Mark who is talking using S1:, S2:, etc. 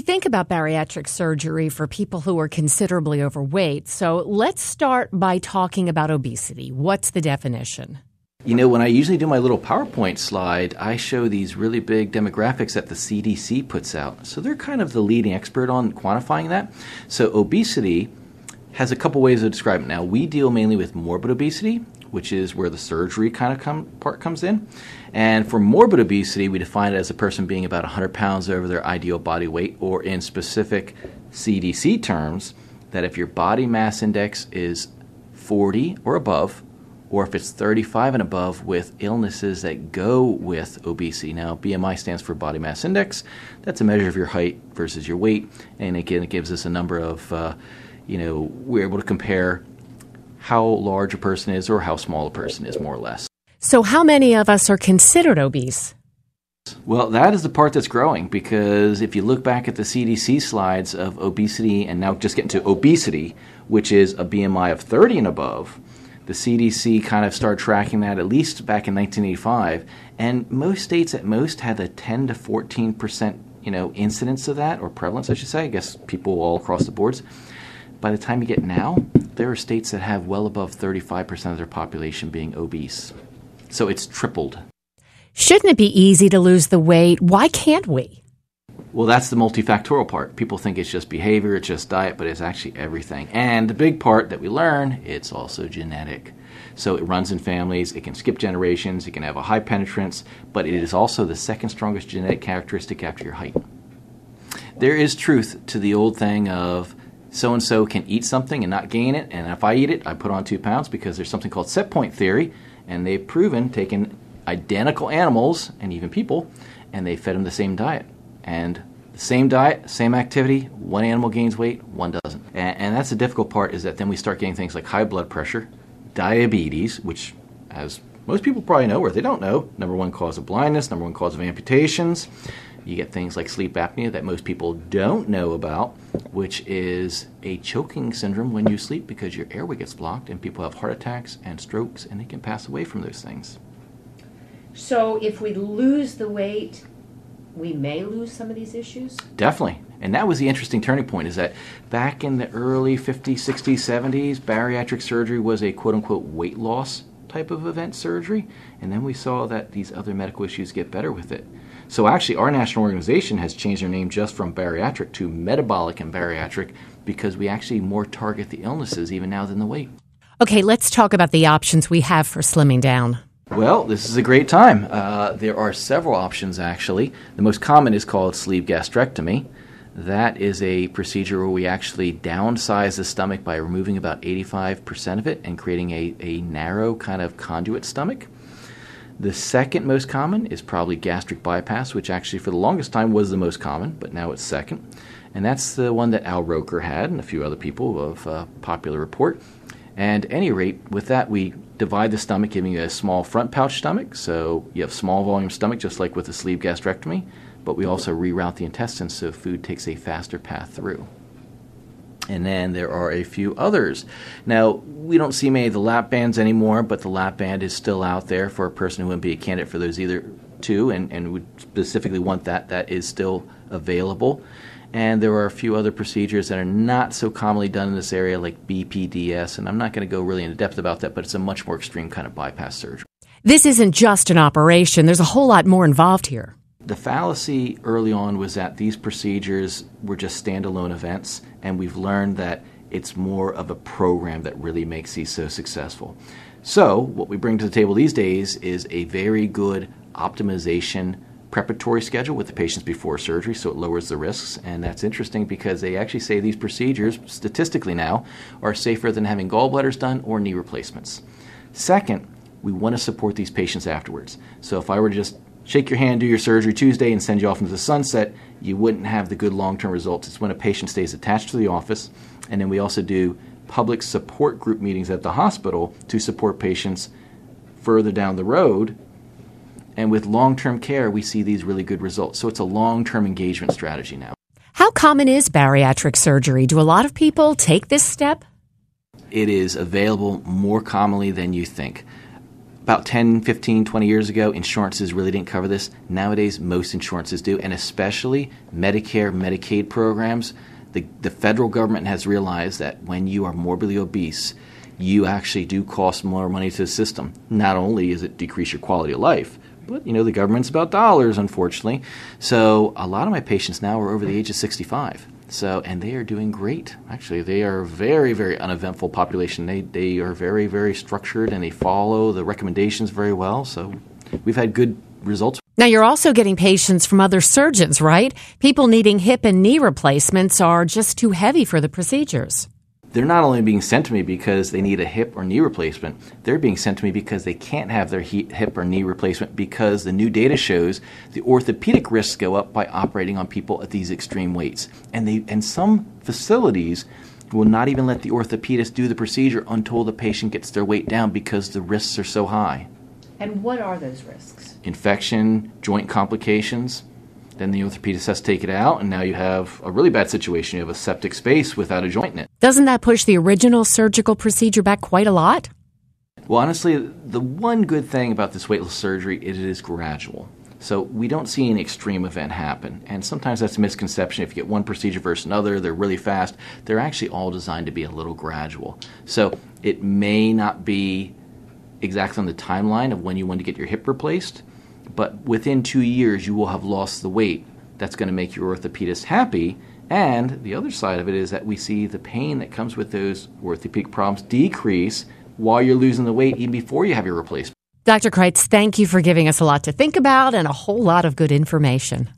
S1: We think about bariatric surgery for people who are considerably overweight. So let's start by talking about obesity. What's the definition?
S2: You know, when I usually do my little PowerPoint slide, I show these really big demographics that the CDC puts out. So they're kind of the leading expert on quantifying that. So obesity has a couple ways to describe it. Now, we deal mainly with morbid obesity, which is where the surgery kind of come, part comes in. And for morbid obesity, we define it as a person being about 100 pounds over their ideal body weight, or in specific CDC terms, that if your body mass index is 40 or above, or if it's 35 and above with illnesses that go with obesity. Now, BMI stands for body mass index. That's a measure of your height versus your weight, and again, it gives us a number of, uh, you know, we're able to compare how large a person is or how small a person is, more or less.
S1: So, how many of us are considered obese?
S2: Well, that is the part that's growing because if you look back at the CDC slides of obesity and now just getting to obesity, which is a BMI of 30 and above, the CDC kind of started tracking that at least back in 1985, and most states at most had a 10 to 14 percent, you know, incidence of that or prevalence, I should say. I guess people all across the boards. By the time you get now, there are states that have well above 35 percent of their population being obese. So it's tripled.
S1: Shouldn't it be easy to lose the weight? Why can't we?
S2: Well, that's the multifactorial part. People think it's just behavior, it's just diet, but it's actually everything. And the big part that we learn, it's also genetic. So it runs in families, it can skip generations, it can have a high penetrance, but it is also the second strongest genetic characteristic after your height. There is truth to the old thing of so and so can eat something and not gain it, and if I eat it, I put on two pounds because there's something called set point theory, and they've proven taking identical animals and even people, and they fed them the same diet. And the same diet, same activity, one animal gains weight, one doesn't. And, and that's the difficult part is that then we start getting things like high blood pressure, diabetes, which, as most people probably know, or they don't know, number one cause of blindness, number one cause of amputations. You get things like sleep apnea that most people don't know about, which is a choking syndrome when you sleep because your airway gets blocked, and people have heart attacks and strokes, and they can pass away from those things.
S3: So if we lose the weight, we may lose some of these issues?
S2: Definitely. And that was the interesting turning point is that back in the early 50s, 60s, 70s, bariatric surgery was a quote unquote weight loss type of event surgery. And then we saw that these other medical issues get better with it. So actually, our national organization has changed their name just from bariatric to metabolic and bariatric because we actually more target the illnesses even now than the weight.
S1: Okay, let's talk about the options we have for slimming down.
S2: Well, this is a great time. Uh, there are several options, actually. The most common is called sleeve gastrectomy. That is a procedure where we actually downsize the stomach by removing about 85% of it and creating a, a narrow kind of conduit stomach. The second most common is probably gastric bypass, which actually for the longest time was the most common, but now it's second. And that's the one that Al Roker had and a few other people of uh, popular report. And any rate, with that, we divide the stomach, giving you a small front pouch stomach. So you have small volume stomach, just like with a sleeve gastrectomy. But we also reroute the intestines so food takes a faster path through. And then there are a few others. Now, we don't see many of the lap bands anymore, but the lap band is still out there for a person who wouldn't be a candidate for those either two and, and would specifically want that. That is still available. And there are a few other procedures that are not so commonly done in this area, like BPDS. And I'm not going to go really into depth about that, but it's a much more extreme kind of bypass surgery.
S1: This isn't just an operation, there's a whole lot more involved here.
S2: The fallacy early on was that these procedures were just standalone events, and we've learned that it's more of a program that really makes these so successful. So, what we bring to the table these days is a very good optimization preparatory schedule with the patients before surgery so it lowers the risks. And that's interesting because they actually say these procedures, statistically now, are safer than having gallbladders done or knee replacements. Second, we want to support these patients afterwards. So if I were to just shake your hand, do your surgery Tuesday, and send you off into the sunset, you wouldn't have the good long term results. It's when a patient stays attached to the office. And then we also do public support group meetings at the hospital to support patients further down the road and with long term care, we see these really good results. So it's a long term engagement strategy now.
S1: How common is bariatric surgery? Do a lot of people take this step?
S2: It is available more commonly than you think. About 10, 15, 20 years ago, insurances really didn't cover this. Nowadays, most insurances do, and especially Medicare, Medicaid programs. The, the federal government has realized that when you are morbidly obese, you actually do cost more money to the system. Not only does it decrease your quality of life, but you know the government's about dollars, unfortunately. So a lot of my patients now are over the age of 65. So and they are doing great. Actually, they are a very very uneventful population. They they are very very structured and they follow the recommendations very well. So we've had good results.
S1: Now, you're also getting patients from other surgeons, right? People needing hip and knee replacements are just too heavy for the procedures
S2: they're not only being sent to me because they need a hip or knee replacement, they're being sent to me because they can't have their hip or knee replacement because the new data shows the orthopedic risks go up by operating on people at these extreme weights. And they and some facilities will not even let the orthopedist do the procedure until the patient gets their weight down because the risks are so high.
S3: And what are those risks?
S2: Infection, joint complications, then the orthopedist has to take it out, and now you have a really bad situation. You have a septic space without a joint in it.
S1: Doesn't that push the original surgical procedure back quite a lot?
S2: Well, honestly, the one good thing about this weightless surgery is it is gradual. So we don't see an extreme event happen. And sometimes that's a misconception. If you get one procedure versus another, they're really fast. They're actually all designed to be a little gradual. So it may not be exactly on the timeline of when you want to get your hip replaced, but within two years you will have lost the weight. That's going to make your orthopedist happy. And the other side of it is that we see the pain that comes with those orthopedic problems decrease while you're losing the weight even before you have your replacement.
S1: Dr. Kreitz, thank you for giving us a lot to think about and a whole lot of good information.